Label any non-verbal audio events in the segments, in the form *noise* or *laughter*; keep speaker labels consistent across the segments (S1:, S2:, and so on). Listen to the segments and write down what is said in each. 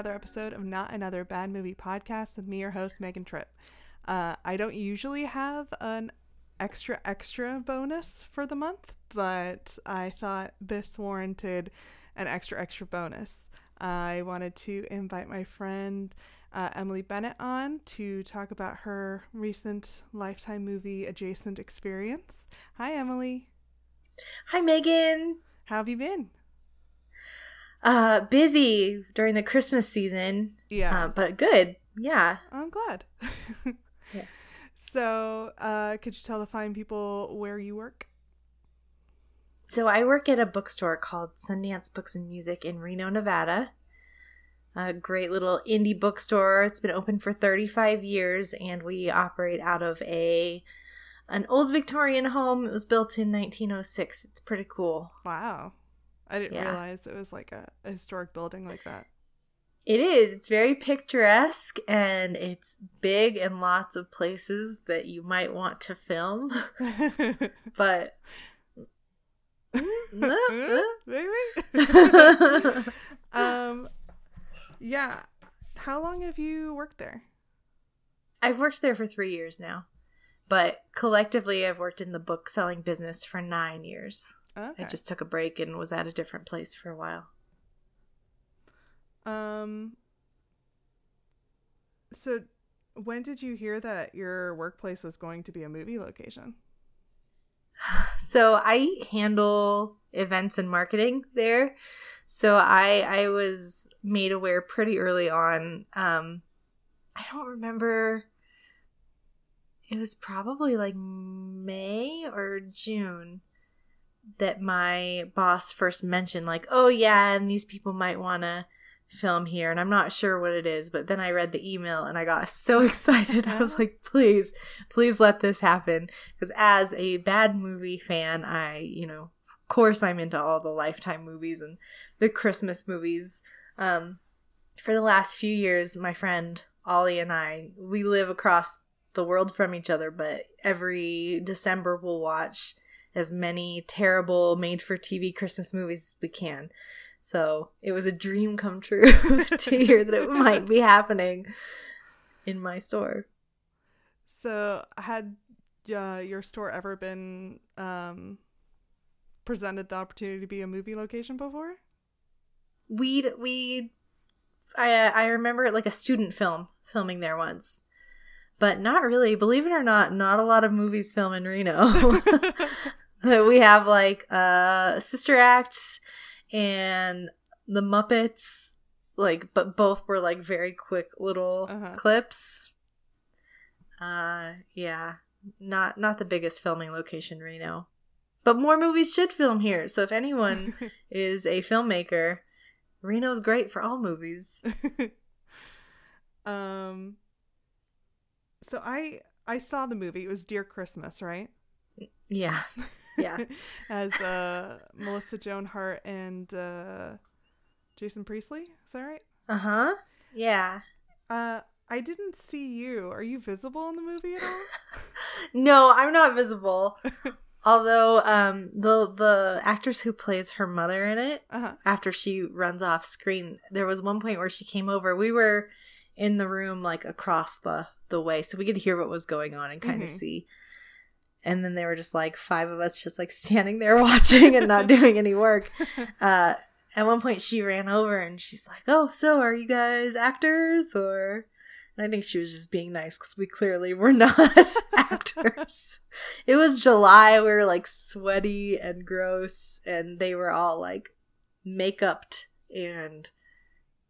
S1: another episode of Not Another Bad Movie Podcast with me, your host, Megan Tripp. Uh, I don't usually have an extra, extra bonus for the month, but I thought this warranted an extra, extra bonus. I wanted to invite my friend uh, Emily Bennett on to talk about her recent Lifetime movie adjacent experience. Hi, Emily.
S2: Hi, Megan.
S1: How have you been?
S2: Uh, busy during the Christmas season.
S1: Yeah.
S2: Uh, but good. Yeah.
S1: I'm glad. *laughs*
S2: Yeah.
S1: So, uh, could you tell the fine people where you work?
S2: So I work at a bookstore called Sundance Books and Music in Reno, Nevada. A great little indie bookstore. It's been open for 35 years and we operate out of a an old Victorian home. It was built in 1906. It's pretty cool.
S1: Wow. I didn't
S2: Yeah.
S1: realize it was like a, a historic building like that.
S2: It is. It's very picturesque and it's big and lots of places that you might want to film. *laughs* but *laughs*
S1: Maybe. *laughs* um, yeah. How long have you worked there?
S2: I've worked there for three years now, but collectively, I've worked in the book selling business for nine years.
S1: Okay.
S2: I just took a break and was at a different place for a while.
S1: Um. So, when did you hear that your workplace was going to be a movie location? *sighs*
S2: So I handle events and marketing there. So I I was made aware pretty early on. Um, I don't remember. It was probably like May or June that my boss first mentioned like, "Oh yeah, and these people might want to film here." And I'm not sure what it is, but then I read the email and I got *laughs* so excited. I was like, "Please, please let this happen." Because as a bad movie fan, I, you know, of course I'm into all the Lifetime movies and the Christmas movies. Um, for the last few years, my friend Ollie and I, we live across the world from each other, but every December we'll watch as many terrible made for TV Christmas movies as we can. So it was a dream come true *laughs* to hear that it might be happening in my store.
S1: So, had uh, your store ever been um, presented the opportunity to be a movie location before?
S2: we'd we i i remember like a student film filming there once but not really believe it or not not a lot of movies film in reno *laughs* *laughs* *laughs* we have like uh sister act and the muppets like but both were like very quick little
S1: Uh-huh.
S2: clips uh yeah not not the biggest filming location reno but more movies should film here so if anyone *laughs* is a filmmaker Reno's great for all movies. *laughs*
S1: um. So I I saw the movie. It was Dear Christmas, right?
S2: Yeah. Yeah. *laughs*
S1: As uh, Melissa Joan Hart and uh, Jason Priestley. Is that right?
S2: Uh huh. Yeah.
S1: Uh, I didn't see you. Are you visible in the movie at all? *laughs*
S2: No, I'm not visible. *laughs* Although um the the actress who plays her mother in it
S1: Uh huh.
S2: after she runs off screen, there was one point where she came over. We were in the room like across the the way so we could hear what was going on and kind of
S1: Mhm.
S2: see. And then they were just like five of us just like standing there *laughs* watching and not doing any work. *laughs* uh at one point she ran over and she's like oh so are you guys actors or and i think she was just being nice because we clearly were *laughs* not actors it was july we were like sweaty and gross and they were all like makeuped and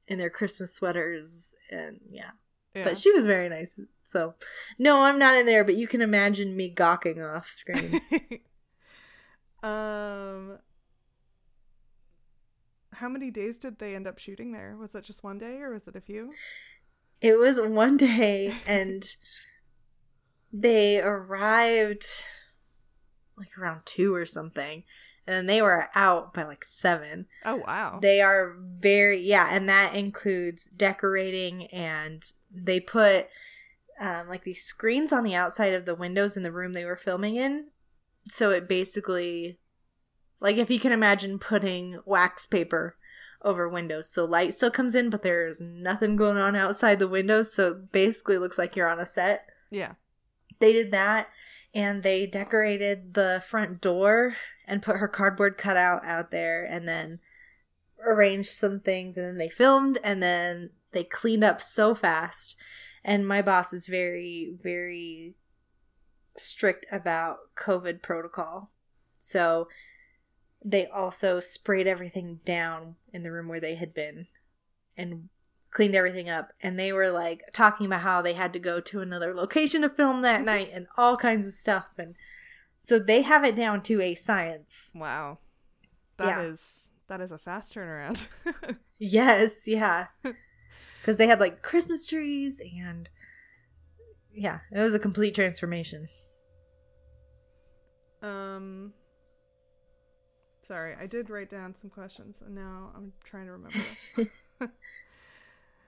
S2: in their christmas sweaters and yeah.
S1: Yeah.
S2: but she was very nice so no i'm not in there but you can imagine me gawking off screen *laughs*
S1: um. How many days did they end up shooting there? Was it just one day or was it a few?
S2: It was one day, and they arrived like around two or something, and then they were out by like seven.
S1: Oh wow.
S2: They are very yeah, and that includes decorating, and they put um, like these screens on the outside of the windows in the room they were filming in, so it basically like if you can imagine putting wax paper over windows. So light still comes in, but there's nothing going on outside the windows. So it basically looks like you're on a set.
S1: Yeah.
S2: They did that and they decorated the front door and put her cardboard cutout out there and then arranged some things and then they filmed and then they cleaned up so fast. And my boss is very, very strict about COVID protocol. So they also sprayed everything down in the room where they had been and cleaned everything up. And they were like talking about how they had to go to another location to film that night and all kinds of stuff. And so they have it down to a science.
S1: Wow. That is
S2: Yeah.
S1: that is a fast turnaround. *laughs*
S2: Yes, yeah. *laughs* Because they had like Christmas trees and yeah, it was a complete transformation.
S1: um Sorry, I did write down some questions and now I'm trying to remember. *laughs*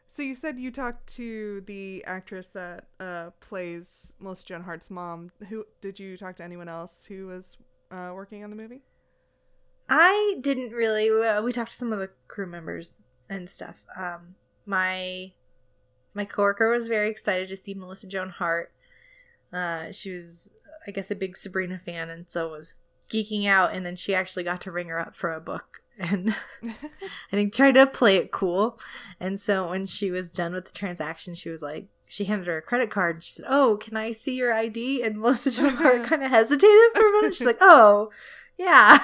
S1: so you said you talked to the actress that uh, plays Melissa Joan Hart's mom. Who did you talk to anyone else who was uh, working on the movie?
S2: I didn't really. Uh, we talked to some of the crew members and stuff. Um, my my coworker was very excited to see Melissa Joan Hart. Uh, she was, I guess, a big Sabrina fan, and so was geeking out. And then she actually got to ring her up for a book, *laughs* and *laughs* I think tried to play it cool. And so when she was done with the transaction, she was like, she handed her a credit card. And she said, "Oh, can I see your ID?" And Melissa Joan Hart *laughs* kind of hesitated for a minute. She's like, "Oh, yeah."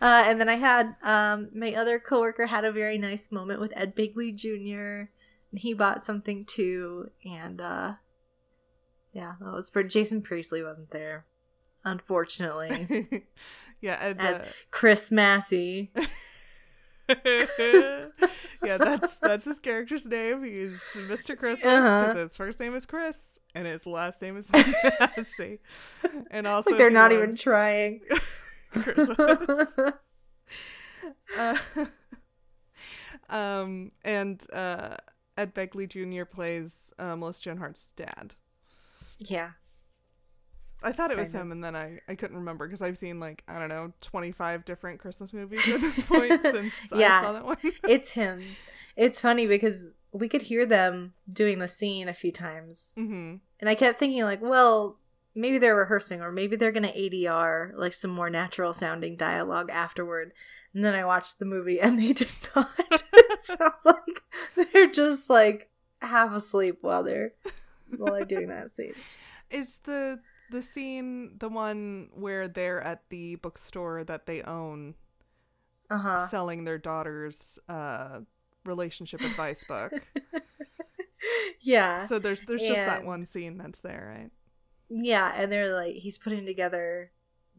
S2: Uh, and then I had um, my other coworker had a very nice moment with Ed Begley Jr. and he bought something too. And uh, yeah, that was for Jason Priestley wasn't there, unfortunately. *laughs*
S1: yeah,
S2: As-
S1: uh,
S2: Chris Massey. *laughs*
S1: yeah, that's *laughs* that's his character's name. He's Mr. Christmas because
S2: Uh-huh.
S1: his first name is Chris and his last name is Massey. And also,
S2: like they're
S1: he
S2: not even trying.
S1: Christmas. *laughs* Uh, *laughs* um, and uh, Ed Begley Jr. plays uh, Melissa Joan Hart's dad.
S2: yeah.
S1: I thought it was him, and then I, I couldn't remember because I've seen like I don't know twenty five different Christmas movies at this point *laughs* since
S2: Yeah.
S1: I saw that one.
S2: It's him. It's funny because we could hear them doing the scene a few times.
S1: hmm
S2: And I kept thinking, like, well, maybe they're rehearsing, or maybe they're going to ADR, like, some more natural sounding dialogue afterward. And then I watched the movie, and *laughs* they did not. *laughs* it sounds like they're just, like, half asleep while they're while they're doing that scene.
S1: Is the the scene the one where they're at the bookstore that they own
S2: Uh huh.
S1: selling their daughter's uh, relationship advice book? *laughs*
S2: yeah.
S1: so there's there's just that one scene that's there, right?
S2: Yeah, and they're like, he's putting together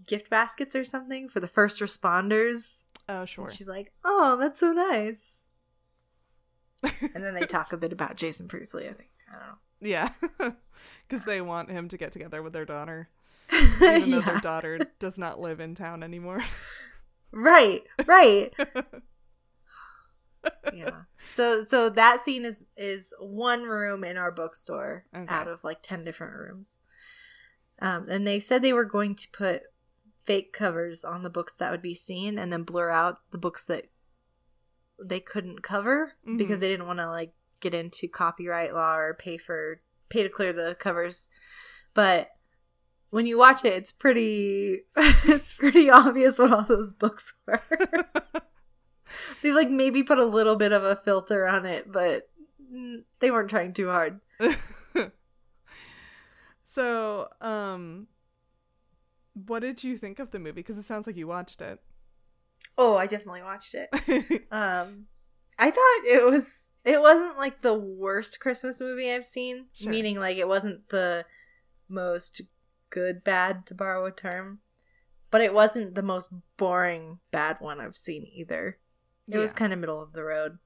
S2: gift baskets or something for the first responders.
S1: Oh, sure.
S2: And she's like, oh, that's so nice. *laughs* and then they talk a bit about Jason Priestley, I think. I don't know.
S1: Yeah, *laughs* because they want him to get together with their daughter, *laughs* even though their daughter does not live in town anymore.
S2: Right, right. yeah. So so that scene is is one room in our bookstore
S1: Okay.
S2: out of like 10 different rooms. Um and they said they were going to put fake covers on the books that would be seen and then blur out the books that they couldn't cover because
S1: Mhm.
S2: they didn't want to like get into copyright law or pay for pay to clear the covers. But when you watch it, it's pretty *laughs* it's pretty obvious what all those books were. *laughs* they like maybe put a little bit of a filter on it, but they weren't trying too hard. *laughs*
S1: so, um, what did you think of the movie? Because it sounds like you watched it.
S2: Oh, I definitely watched it. *laughs* Um I thought it was it wasn't like the worst Christmas movie I've seen,
S1: Sure.
S2: meaning like it wasn't the most good bad to borrow a term, but it wasn't the most boring bad one I've seen either. It was kind of middle of the road.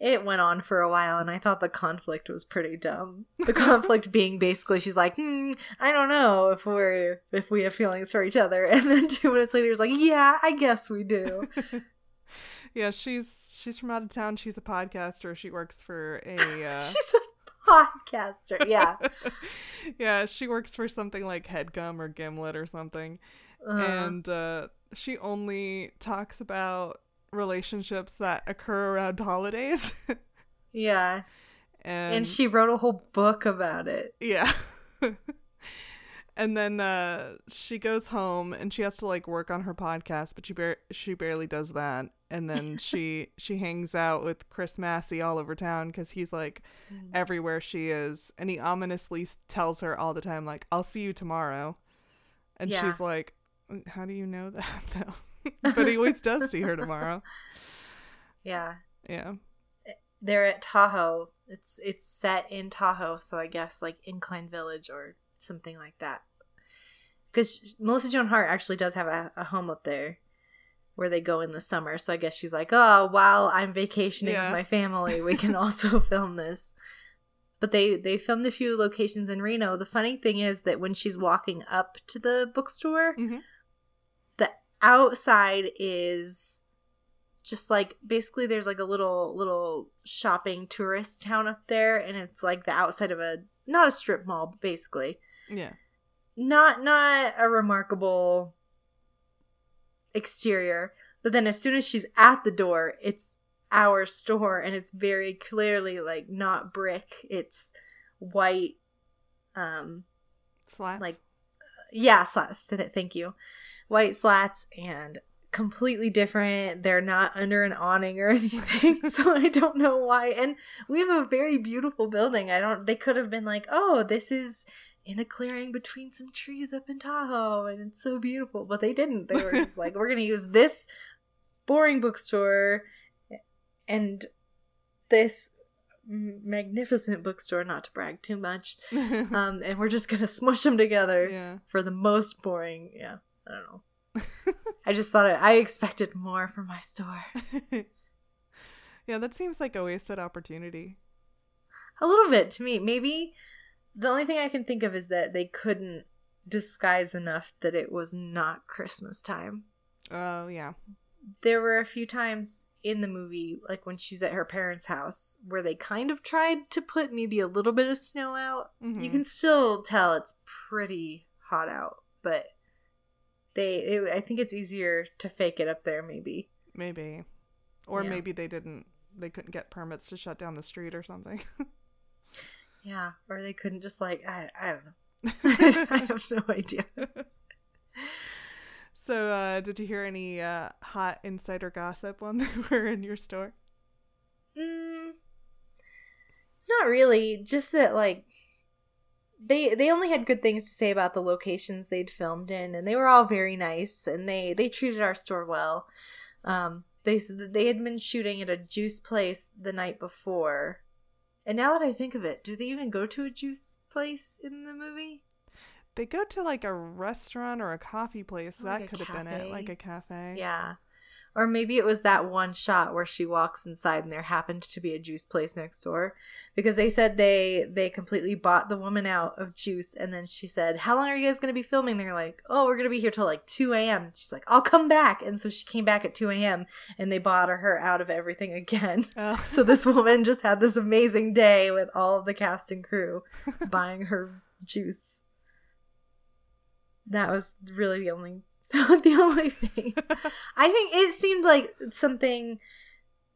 S2: It went on for a while, and I thought the conflict was pretty dumb. The *laughs* conflict being basically, she's like, hmm, "I don't know if we're if we have feelings for each other," *laughs* and then two minutes later, it's like, "Yeah, I guess we do." *laughs*
S1: yeah, she's she's from out of town. She's a podcaster. She works for a. Uh...
S2: She's a podcaster. Yeah.
S1: yeah, she works for something like Headgum or Gimlet or something.
S2: Uh,
S1: and uh, she only talks about relationships that occur around holidays. *laughs*
S2: Yeah.
S1: and,
S2: And she wrote a whole book about it.
S1: Yeah. *laughs* and then uh, she goes home and she has to like work on her podcast, but she bar- she barely does that. And then *laughs* she she hangs out with Chris Massey all over town because he's like everywhere she is, and he ominously tells her all the time like "I'll see you tomorrow," and
S2: Yeah.
S1: she's like, "Mm, "How do you know that though?" *laughs* but he always *laughs* does see her tomorrow.
S2: Yeah.
S1: Yeah.
S2: They're at Tahoe. It's it's set in Tahoe, so I guess like Incline Village or something like that. Because Melissa Joan Hart actually does have a, a home up there where they go in the summer. So I guess she's like, oh, while I'm vacationing
S1: Yeah.
S2: with my family, we can *laughs* also film this. But they they filmed a few locations in Reno. The funny thing is that when she's walking up to the bookstore,
S1: Mhm.
S2: Outside is just like basically there's like a little little shopping tourist town up there and it's like the outside of a not a strip mall but basically
S1: Yeah.
S2: not not a remarkable exterior but then as soon as she's at the door it's our store and it's very clearly like not brick it's white um
S1: Slats.
S2: like yeah slats th- thank you white slats and completely different. They're not under an awning or *laughs* anything so i don't know why. And we have a very beautiful building. I don't they could have been like oh this is in a clearing between some trees up in tahoe and it's so beautiful. But they didn't. They were just like we're gonna use this boring bookstore and this magnificent bookstore not to brag too much *laughs* um, and we're just gonna smush them together
S1: yeah.
S2: for the most boring. Yeah, I don't know. I just thought it, I expected more from my store. *laughs*
S1: yeah, that seems like a wasted opportunity.
S2: A little bit to me. Maybe the only thing I can think of is that they couldn't disguise enough that it was not Christmas time.
S1: Oh, yeah.
S2: There were a few times in the movie, like when she's at her parents' house, where they kind of tried to put maybe a little bit of snow out. You
S1: Mhm.
S2: can still tell it's pretty hot out, but they it, I think it's easier to fake it up there maybe.
S1: Maybe. Or
S2: Yeah.
S1: maybe they didn't, they couldn't get permits to shut down the street or something. *laughs*
S2: Yeah, or they couldn't just like I I don't know. *laughs* *laughs* I have no idea.
S1: so, uh, did you hear any uh, hot insider gossip when they were in your store?
S2: Mm, not really. Just that like they they only had good things to say about the locations they'd filmed in, and they were all very nice, and they they treated our store well. Um, they said that they had been shooting at a juice place the night before, and now that I think of it, do they even go to a juice place in the movie?
S1: They go to like a restaurant or a coffee place. That could have been it. Like a cafe.
S2: Yeah. Or maybe it was that one shot where she walks inside and there happened to be a juice place next door because they said they they completely bought the woman out of juice and then she said, "How long are you guys going to be filming?" They're like, "Oh, we're going to be here till like 2 a.m." She's like, "I'll come back." And so she came back at 2 a.m. and they bought her out of everything again. *laughs*
S1: Oh.
S2: So this woman just had this amazing day with all of the cast and crew *laughs* buying her juice. That was really the only *laughs* the only thing. I think it seemed like something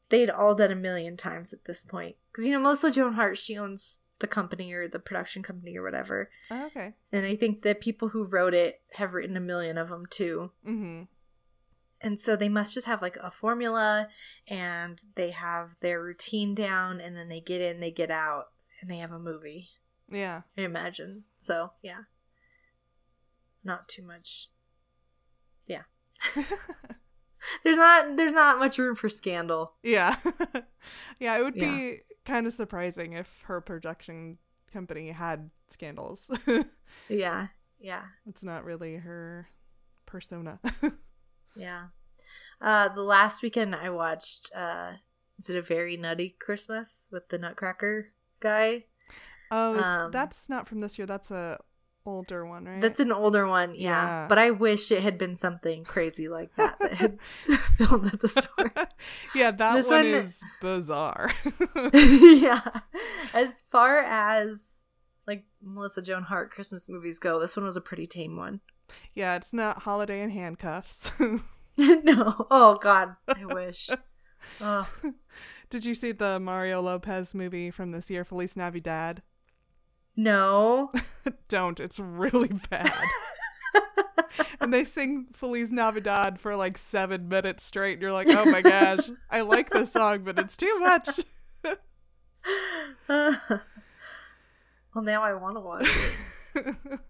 S2: they'd all done a million times at this point. Because, you know, Melissa Joan Hart, she owns the company or the production company or whatever.
S1: Oh, okay.
S2: And I think the people who wrote it have written a million of them too.
S1: Mm-hmm.
S2: And so they must just have like a formula and they have their routine down and then they get in, they get out, and they have a movie.
S1: Yeah.
S2: I imagine. So, yeah. Not too much. *laughs* There's not there's not much room for scandal.
S1: yeah. *laughs* yeah, it would
S2: Yeah.
S1: be kind of surprising if her production company had scandals. *laughs*
S2: Yeah. Yeah.
S1: it's not really her persona.
S2: Yeah. Uh the last weekend I watched uh is it a very nutty Christmas with the Nutcracker guy?
S1: oh,
S2: Um,
S1: that's not from this year. That's a older one, right?
S2: That's an older one, yeah.
S1: Yeah.
S2: But I wish it had been something crazy like that that had *laughs* *laughs* filmed at the store. *laughs*
S1: yeah, that
S2: This
S1: one,
S2: one-
S1: is bizarre.
S2: yeah. As far as like Melissa Joan Hart Christmas movies go, this one was a pretty tame one.
S1: yeah, it's not Holiday in Handcuffs.
S2: no. Oh God, I wish. Oh.
S1: Did you see the Mario Lopez movie from this year, Feliz Navidad?
S2: No. *laughs*
S1: Don't. It's really bad. and they sing Feliz Navidad for like seven minutes straight, and you're like, oh my gosh, I like this song, but it's too much.
S2: well, now I want to watch it. *laughs*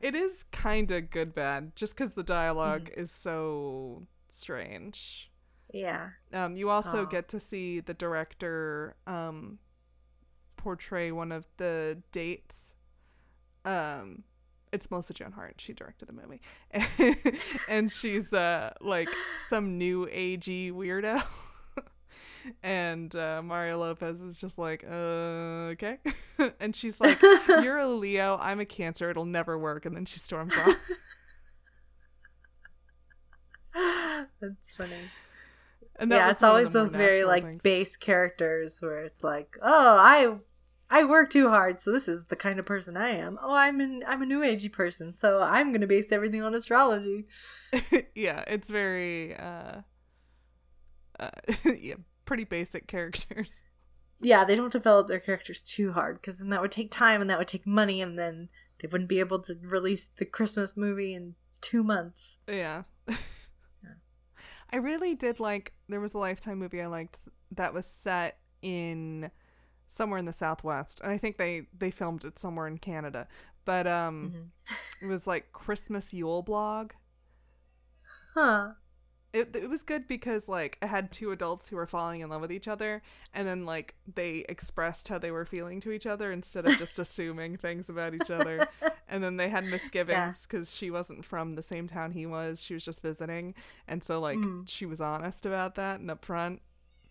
S1: it is kind of good bad, just because the dialog mm-hmm. is so strange.
S2: Yeah.
S1: Um, you also get to see the director um, portray one of the dates. Um, it's Melissa Joan Hart. She directed the movie, *laughs* and she's uh like some new agey weirdo. *laughs* and uh, Mario Lopez is just like, uh, okay. *laughs* and she's like, "You're a Leo. I'm a Cancer. It'll never work." And then she storms off.
S2: That's funny. And yeah, it's always those very like things. base characters where it's like, oh, I I work too hard, so this is the kind of person I am. Oh, I'm an I'm a new agey person, so I'm gonna base everything on astrology. *laughs*
S1: yeah, it's very uh, uh *laughs* yeah, pretty basic characters.
S2: Yeah, they don't develop their characters too hard because then that would take time and that would take money, and then they wouldn't be able to release the Christmas movie in two months.
S1: Yeah. *laughs* I really did like there was a lifetime movie I liked that was set in somewhere in the southwest and I think they they filmed it somewhere in Canada but um mm-hmm. *laughs* it was like Christmas Yule blog
S2: huh
S1: it, it was good because like it had two adults who were falling in love with each other and then like they expressed how they were feeling to each other instead of just *laughs* assuming things about each other *laughs* and then they had misgivings because yeah. she wasn't from the same town he was she was just visiting and so like mm. she was honest about that and upfront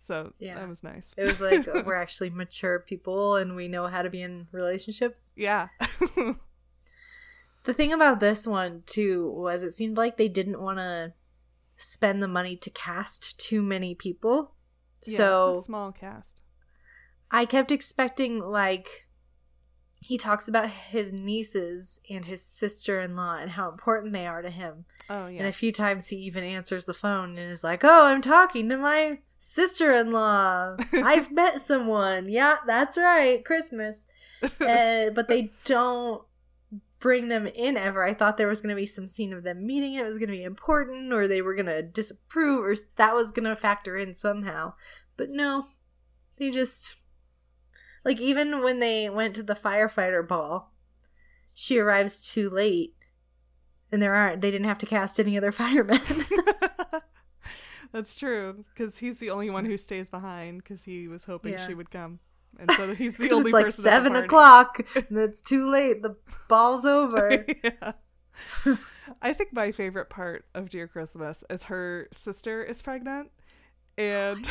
S1: so yeah that was nice
S2: it was like *laughs* we're actually mature people and we know how to be in relationships
S1: yeah *laughs*
S2: the thing about this one too was it seemed like they didn't want to spend the money to cast too many people. Yeah, so
S1: small cast.
S2: I kept expecting like he talks about his nieces and his sister-in-law and how important they are to him.
S1: Oh yeah.
S2: And a few times he even answers the phone and is like, "Oh, I'm talking to my sister-in-law. *laughs* I've met someone. Yeah, that's right. Christmas." *laughs* uh, but they don't bring them in ever. I thought there was going to be some scene of them meeting. It was going to be important, or they were going to disapprove, or that was going to factor in somehow. But no, they just like even when they went to the firefighter ball, she arrives too late, and there aren't. They didn't have to cast any other *laughs* firemen. *laughs*
S1: That's true, because he's the only one who stays behind because he was hoping yeah. she would come and so *laughs* he's the only
S2: it's like
S1: person.
S2: Seven o'clock, and it's too late. The ball's over.
S1: yeah. I think my favorite part of Dear Christmas is her sister is pregnant, *gasps* and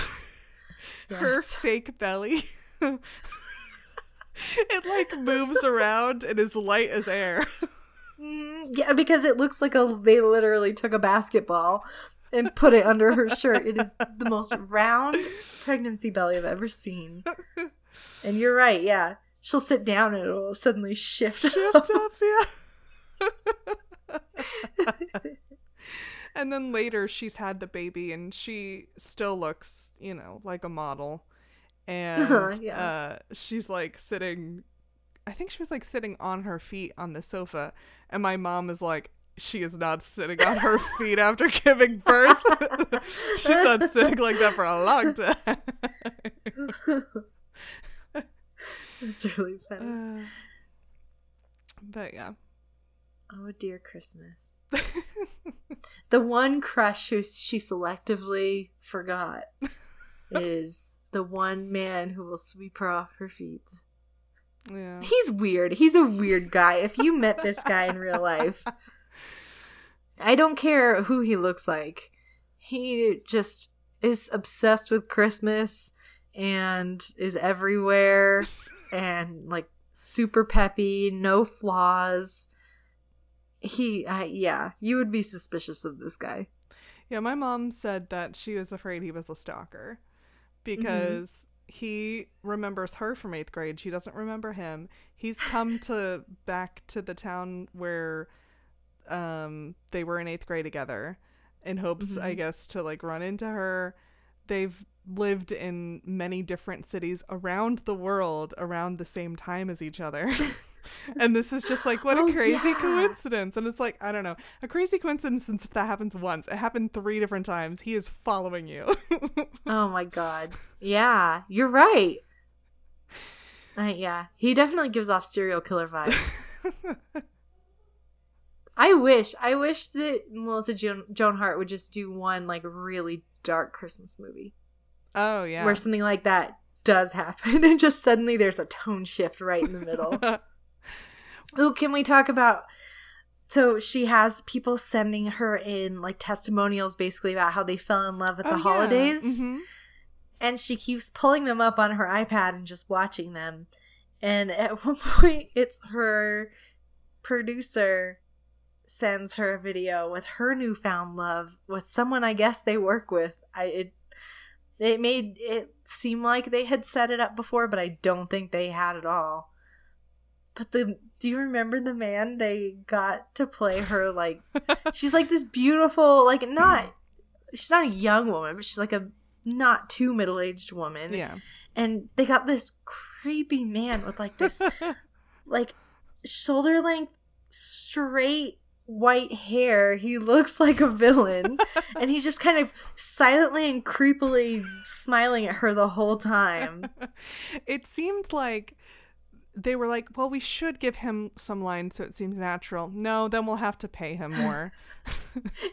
S1: yes. her fake belly. *laughs* it like moves around and is light as air.
S2: Mm, yeah, because it looks like a they literally took a basketball and put it under her shirt. It is the most round pregnancy belly I've ever seen. And you're right, yeah. She'll sit down and it'll suddenly shift.
S1: Shift up, up yeah. *laughs* and then later she's had the baby and she still looks, you know, like a model. And yeah. uh, she's like sitting I think she was like sitting on her feet on the sofa, and my mom is like, she is not sitting on her *laughs* feet after giving birth. *laughs* She's not sitting like that for a long time.
S2: That's really funny. Uh, *laughs*
S1: but yeah.
S2: Oh dear Christmas. the one crush who she selectively forgot is the one man who will sweep her off her feet.
S1: Yeah.
S2: He's weird. He's a weird guy. If you met this guy in real life, *laughs* I don't care who he looks like. He just is obsessed with Christmas and is everywhere *laughs* and like super peppy, no flaws. He, uh, yeah, you would be suspicious of this guy.
S1: Yeah, my mom said that she was afraid he was a stalker because mm-hmm. he remembers her from eighth grade. She doesn't remember him. He's come *sighs* to back to the town where um they were in eighth grade together in hopes i
S2: Mhm.
S1: guess to like run into her they've lived in many different cities around the world around the same time as each other *laughs* and this is just like what
S2: Oh,
S1: a crazy
S2: yeah.
S1: coincidence and it's like i don't know a crazy coincidence since if that happens once it happened three different times he is following you *laughs*
S2: Oh my god. Yeah, you're right. Uh, yeah, he definitely gives off serial killer vibes. I wish, I wish that Melissa Joan, Joan Hart would just do one like really dark Christmas movie
S1: oh yeah
S2: where something like that does happen, *laughs* and just suddenly there's a tone shift right in the middle. *laughs* Ooh, can we talk about? So she has people sending her in like testimonials, basically about how they fell in love at
S1: Oh,
S2: the
S1: yeah.
S2: holidays,
S1: Mhm.
S2: and she keeps pulling them up on her iPad and just watching them. And at *laughs* one point, it's her producer sends her a video with her newfound love with someone I guess they work with. I it it made it seem like they had set it up before, but I don't think they had at all. But the do you remember the man they got to play her like *laughs* she's like this beautiful like not she's not a young woman, but she's like a not too middle aged woman.
S1: yeah
S2: And they got this creepy man with like this *laughs* like shoulder length straight white hair. He looks like a villain. *laughs* and he's just kind of silently and creepily smiling at her the whole time.
S1: it seemed like they were like, well, we should give him some lines so it seems natural. No, then we'll have to pay him more. *laughs*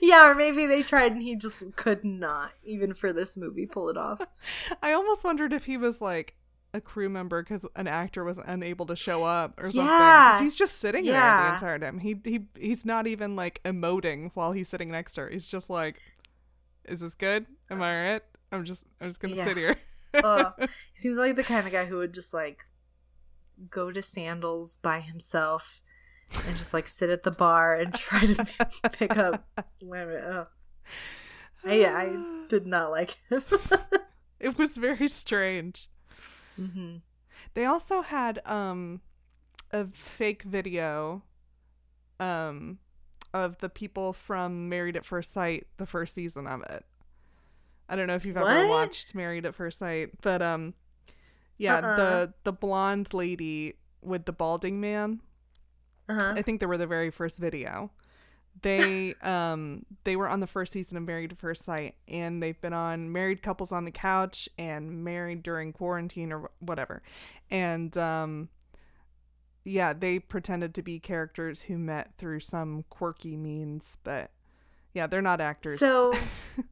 S2: Yeah, or maybe they tried and he just could not, even for this movie, pull it off. *laughs*
S1: I almost wondered if he was like a crew member because an actor was unable to show up or something.
S2: Yeah.
S1: he's just sitting there the entire time. He he he's not even like emoting while he's sitting next to her. He's just like, "Is this good? Am I alright? I'm just I'm just gonna
S2: Yeah.
S1: sit here."
S2: Ugh. *laughs* he seems like the kind of guy who would just like go to sandals by himself and just like sit at the bar and try to *laughs* pick up women. Ugh. I, I *sighs* did not like him. *laughs*
S1: It was very strange.
S2: hmm
S1: They also had um a fake video um of the people from Married at First Sight, the first season of it. I don't know if you've ever watched Married at First Sight, but um yeah,
S2: Uh-uh.
S1: the the blonde lady with the balding man.
S2: Uh-huh.
S1: I think they were the very first video. They *laughs* um they were on the first season of Married at First Sight and they've been on Married Couples on the Couch and Married During Quarantine or whatever. And um yeah, they pretended to be characters who met through some quirky means, but yeah, they're not actors.
S2: So,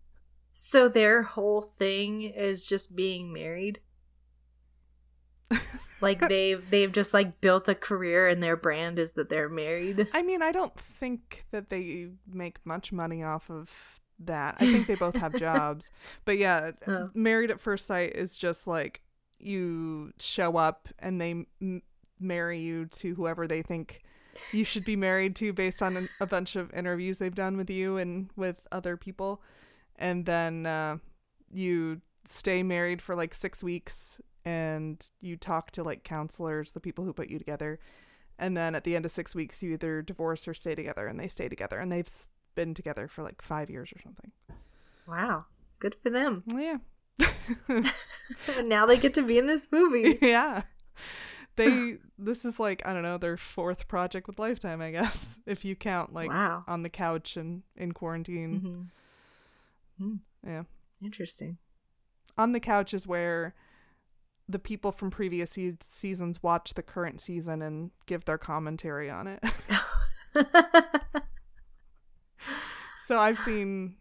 S2: *laughs* so their whole thing is just being married. *laughs* Like they've they've just like built a career and their brand is that they're married.
S1: I mean, I don't think that they make much money off of that. I think they both have *laughs* jobs. But yeah,
S2: Oh.
S1: Married at First Sight is just like you show up and they m- marry you to whoever they think you should be married to based on an, a bunch of interviews they've done with you and with other people. And then uh, you stay married for like six weeks and you talk to like counselors, the people who put you together. And then at the end of six weeks, you either divorce or stay together, and they stay together, and they've been together for like five years or something.
S2: Wow, good for them.
S1: Yeah. *laughs*
S2: now they get to be in this movie. *laughs*
S1: yeah. They this is like, I don't know, their fourth project with Lifetime, I guess, *laughs* if you count like
S2: wow.
S1: on the couch and in quarantine.
S2: hmm
S1: Yeah.
S2: Interesting.
S1: On the couch is where the people from previous se- seasons watch the current season and give their commentary on it. *laughs* so I've seen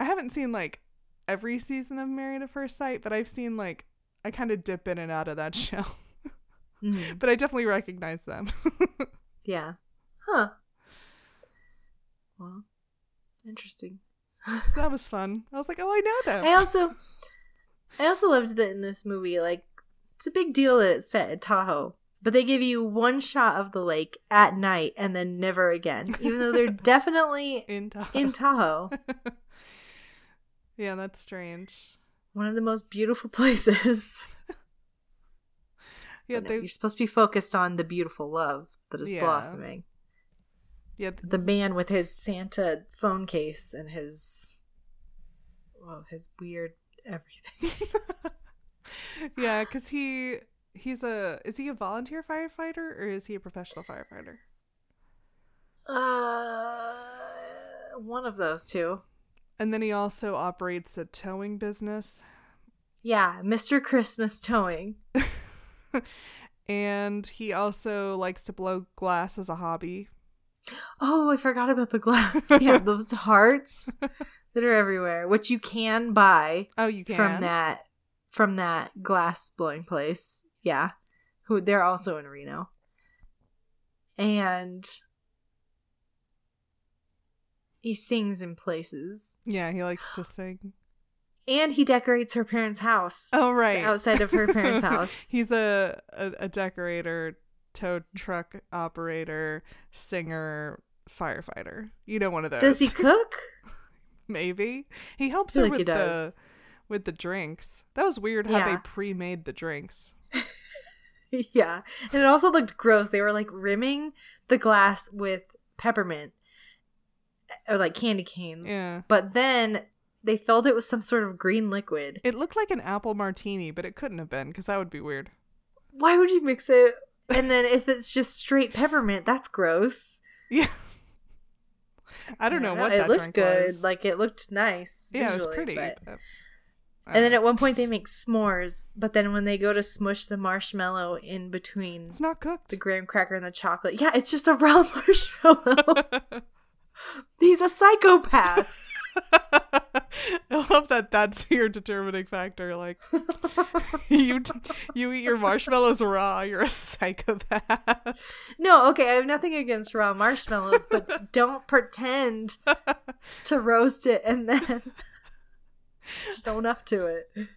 S1: I haven't seen like every season of Married at First Sight, but I've seen like I kind of dip in and out of that *laughs* show.
S2: Mhm.
S1: but I definitely recognize them. *laughs*
S2: Yeah. Huh. Well, interesting.
S1: so that was fun. I was like, oh, I know them.
S2: I also, I also loved that in this movie, like it's a big deal that it's set at Tahoe, but they give you one shot of the lake at night and then never again, even though they're *laughs* definitely
S1: in Tahoe.
S2: in Tahoe, *laughs*
S1: yeah, that's strange.
S2: one of the most beautiful *laughs* places.
S1: Yeah, they
S2: you're supposed to be focused on the beautiful love that is
S1: Yeah.
S2: blossoming.
S1: Yeah, th-
S2: the man with his Santa phone case and his well, his weird everything.
S1: Yeah, because he he's a is he a volunteer firefighter or is he a professional firefighter?
S2: uh, one of those two.
S1: And then he also operates a towing business.
S2: Yeah, Mr. Christmas towing. *laughs*
S1: and he also likes to blow glass as a hobby.
S2: Oh, I forgot about the glass. *laughs* yeah, those hearts that are everywhere, which you can buy
S1: Oh, you can.
S2: from that from that glass blowing place. Yeah. Who they're also in Reno. And he sings in places.
S1: Yeah, he likes to sing.
S2: And he decorates her parents' house.
S1: Oh, right.
S2: Outside of her parents' *laughs* house.
S1: He's a, a a decorator, tow truck operator, singer, firefighter. You know, one of those.
S2: Does he *laughs* cook?
S1: Maybe he helps her
S2: like
S1: with the. With the drinks. That was weird how they pre-made the drinks. *laughs*
S2: yeah. And it also looked gross. They were like rimming the glass with peppermint eh, or like candy canes.
S1: Yeah.
S2: But then they filled it with some sort of green liquid.
S1: It looked like an apple martini, but it couldn't have been because that would be weird.
S2: Why would you mix it? And then if it's just straight peppermint, that's gross.
S1: Yeah. I don't know what
S2: it looked good.
S1: was.
S2: Like it looked nice.
S1: yeah, it was pretty.
S2: but-
S1: but-
S2: And then
S1: uh.
S2: at one point they make s'mores, but then when they go to smush the marshmallow in between
S1: it's not cooked.
S2: the graham cracker and the chocolate, yeah, it's just a raw *laughs* marshmallow. *laughs* He's a psychopath. *laughs*
S1: I love that. That's your determining factor. Like you, you eat your marshmallows raw. You're a psychopath.
S2: no, okay, I have nothing against raw marshmallows, but don't pretend to roast it and then *laughs* just own up to it.
S1: It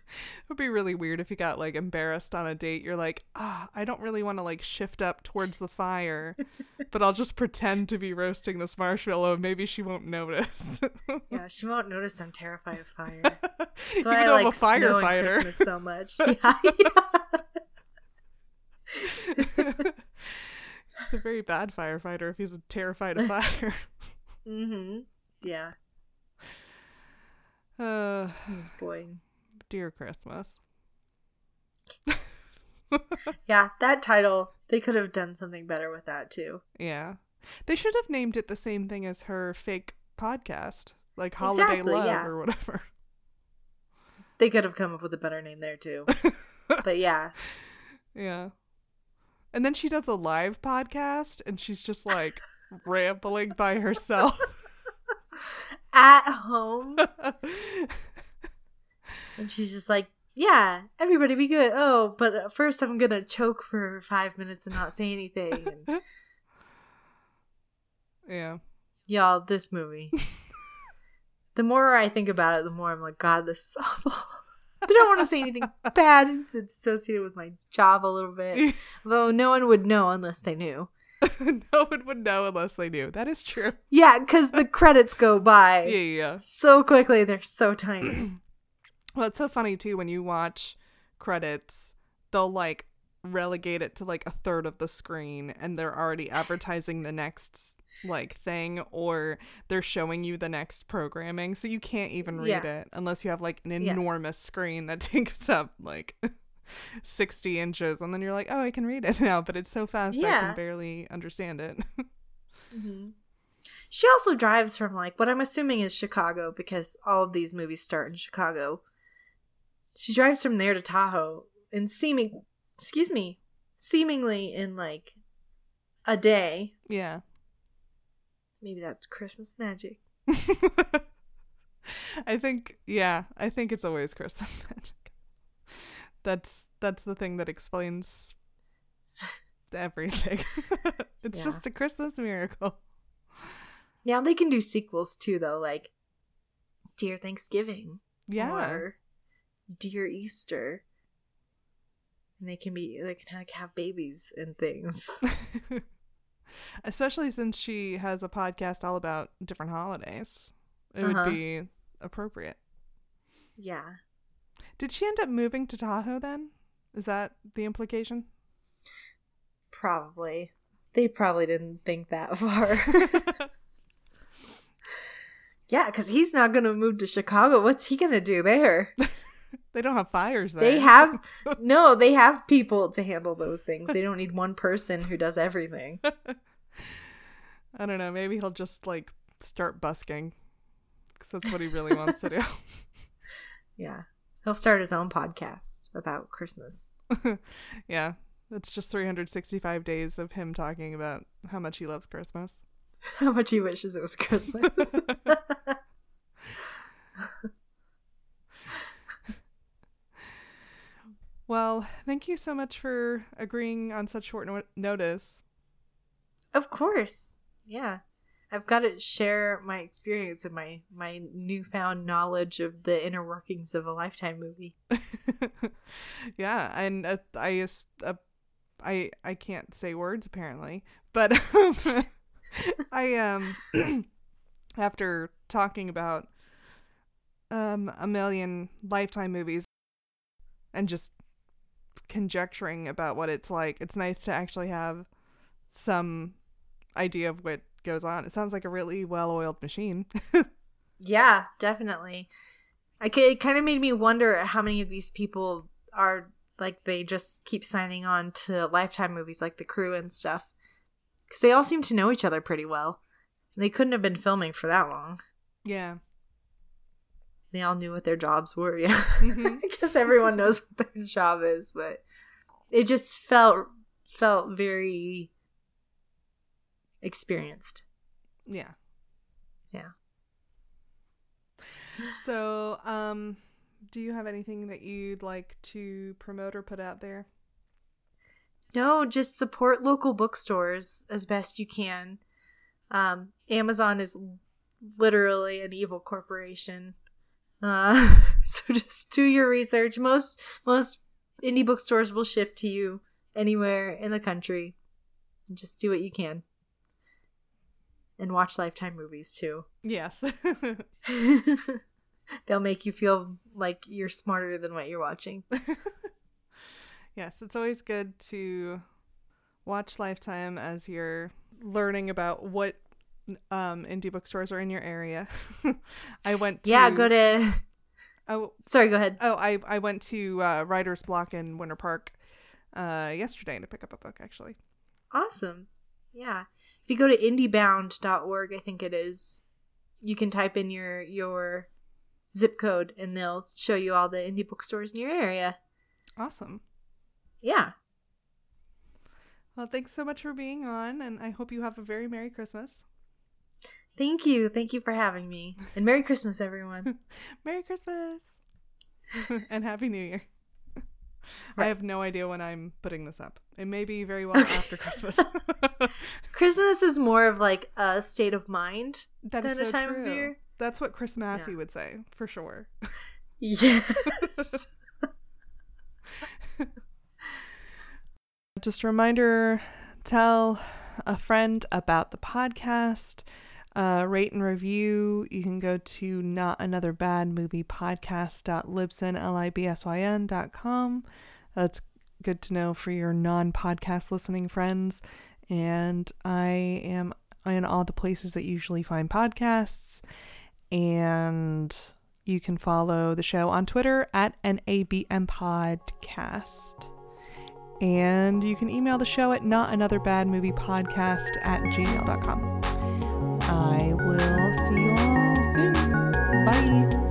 S1: would be really weird if you got like embarrassed on a date. You're like, ah, I don't really want to like shift up towards the fire, *laughs* but I'll just pretend to be roasting this marshmallow. Maybe she won't notice.
S2: Yeah, *laughs* she won't notice I'm terrified of fire. That's
S1: Even
S2: why I
S1: though
S2: like
S1: I'm a firefighter.
S2: Christmas so much. Yeah, yeah.
S1: he's a very bad firefighter if he's terrified of fire.
S2: Mm-hmm. Yeah.
S1: Uh,
S2: Oh, boy.
S1: dear Christmas. *laughs*
S2: Yeah, that title, they could have done something better with that too.
S1: Yeah. They should have named it the same thing as her fake podcast, like Holiday
S2: Exactly,
S1: Love
S2: yeah.
S1: or whatever.
S2: They could have come up with a better name there too. *laughs* but yeah.
S1: Yeah. And then she does a live podcast and she's just like *laughs* rambling by herself.
S2: At home. *laughs* And she's just like, yeah, everybody be good. Oh, but first I'm going to choke for five minutes and not say anything. And *laughs*
S1: yeah.
S2: y'all, this movie. *laughs* the more I think about it, the more I'm like, God, this is awful. I don't want to say anything bad. It's associated with my job a little bit. Though no one would know unless they knew. *laughs*
S1: no one would know unless they knew. That is true.
S2: Yeah, because the *laughs* credits go by
S1: Yeah, yeah.
S2: so quickly. They're so tiny. *clears throat*
S1: Well, it's so funny too when you watch credits, they'll like relegate it to like a third of the screen and they're already advertising the next like thing or they're showing you the next programming so you can't even read
S2: Yeah.
S1: it unless you have like an
S2: Yeah.
S1: enormous screen that *laughs* takes up like 60 inches and then you're like oh i can read it *laughs* now but it's so fast i can barely understand it
S2: hmm She also drives from like what I'm assuming is Chicago because all of these movies start in Chicago. She drives from there to Tahoe in seeming, excuse me, seemingly in like a day.
S1: yeah
S2: Maybe that's Christmas magic. *laughs*
S1: I think yeah, I think it's always Christmas *laughs* magic. That's that's the thing that explains *laughs* everything. *laughs* it's
S2: Yeah.
S1: just a Christmas miracle.
S2: Now they can do sequels too, though, like Dear Thanksgiving
S1: Yeah.
S2: or Dear Easter. And they can be they can like have babies and things. *laughs*
S1: Especially since she has a podcast all about different holidays. It
S2: Uh-huh.
S1: would be appropriate.
S2: yeah.
S1: Did she end up moving to Tahoe then? Is that the implication?
S2: Probably. They probably didn't think that *laughs* far. *laughs* Yeah, because he's not going to move to Chicago. What's he going to do there? *laughs*
S1: They don't have fires there.
S2: They have no, they have people to handle those things. They don't need one person who does everything.
S1: I don't know. Maybe he'll just like start busking because that's what he really wants to do.
S2: Yeah. He'll start his own podcast about Christmas. *laughs*
S1: yeah, it's just 365 days of him talking about how much he loves Christmas. *laughs*
S2: How much he wishes it was Christmas. *laughs*
S1: well, thank you so much for agreeing on such short no- notice.
S2: Of course. Yeah. I've got to share my experience and my my newfound knowledge of the inner workings of a lifetime movie. *laughs*
S1: yeah, and uh, I uh, I I can't say words apparently, but *laughs* I um *clears throat* after talking about um a million lifetime movies and just conjecturing about what it's like, it's nice to actually have some idea of what goes on. It sounds like a really well-oiled machine. *laughs*
S2: yeah, definitely. I it kind of made me wonder how many of these people are like they just keep signing on to lifetime movies like the crew and stuff because they all seem to know each other pretty well they couldn't have been filming for that long
S1: yeah
S2: they all knew what their jobs were *laughs* yeah mm-hmm. i guess everyone knows what their job is but it just felt felt very experienced.
S1: Yeah.
S2: Yeah.
S1: So, um, do you have anything that you'd like to promote or put out there?
S2: No, just support local bookstores as best you can. Um, Amazon is literally an evil corporation. Uh, *laughs* so just do your research. Most most indie bookstores will ship to you anywhere in the country. Just do what you can and watch Lifetime movies too.
S1: Yes. *laughs* *laughs*
S2: They'll make you feel like you're smarter than what you're watching. *laughs*
S1: yes, it's always good to watch Lifetime as you're learning about what um, indie bookstores are in your area. I went to
S2: Yeah, go to
S1: Oh,
S2: sorry, go ahead.
S1: Oh, I I went to uh, Writer's Block in Winter Park uh, yesterday to pick up a book actually.
S2: Awesome. Yeah if you go to indiebound.org, I think it is, you can type in your your zip code and they'll show you all the indie bookstores in your area.
S1: Awesome.
S2: Yeah.
S1: Well, thanks so much for being on, and I hope you have a very Merry Christmas.
S2: Thank you. Thank you for having me. And Merry Christmas, everyone. *laughs*
S1: Merry Christmas. *laughs* and Happy New Year. Right. I have no idea when I'm putting this up. It may be very well after Christmas. *laughs*
S2: Christmas is more of like a state of mind
S1: that than is so a time true. of year. That's what Chris Massey yeah. would say, for sure.
S2: Yes. *laughs*
S1: Just a reminder tell a friend about the podcast. Uh, rate and review. You can go to not another bad movie podcast.libsyn, L-I-B-S-Y-N dot com. That's good to know for your non-podcast listening friends. And I am in all the places that usually find podcasts. And you can follow the show on Twitter at NABM Podcast. And you can email the show at not another bad movie podcast at gmail.com. I will see you all soon. Bye.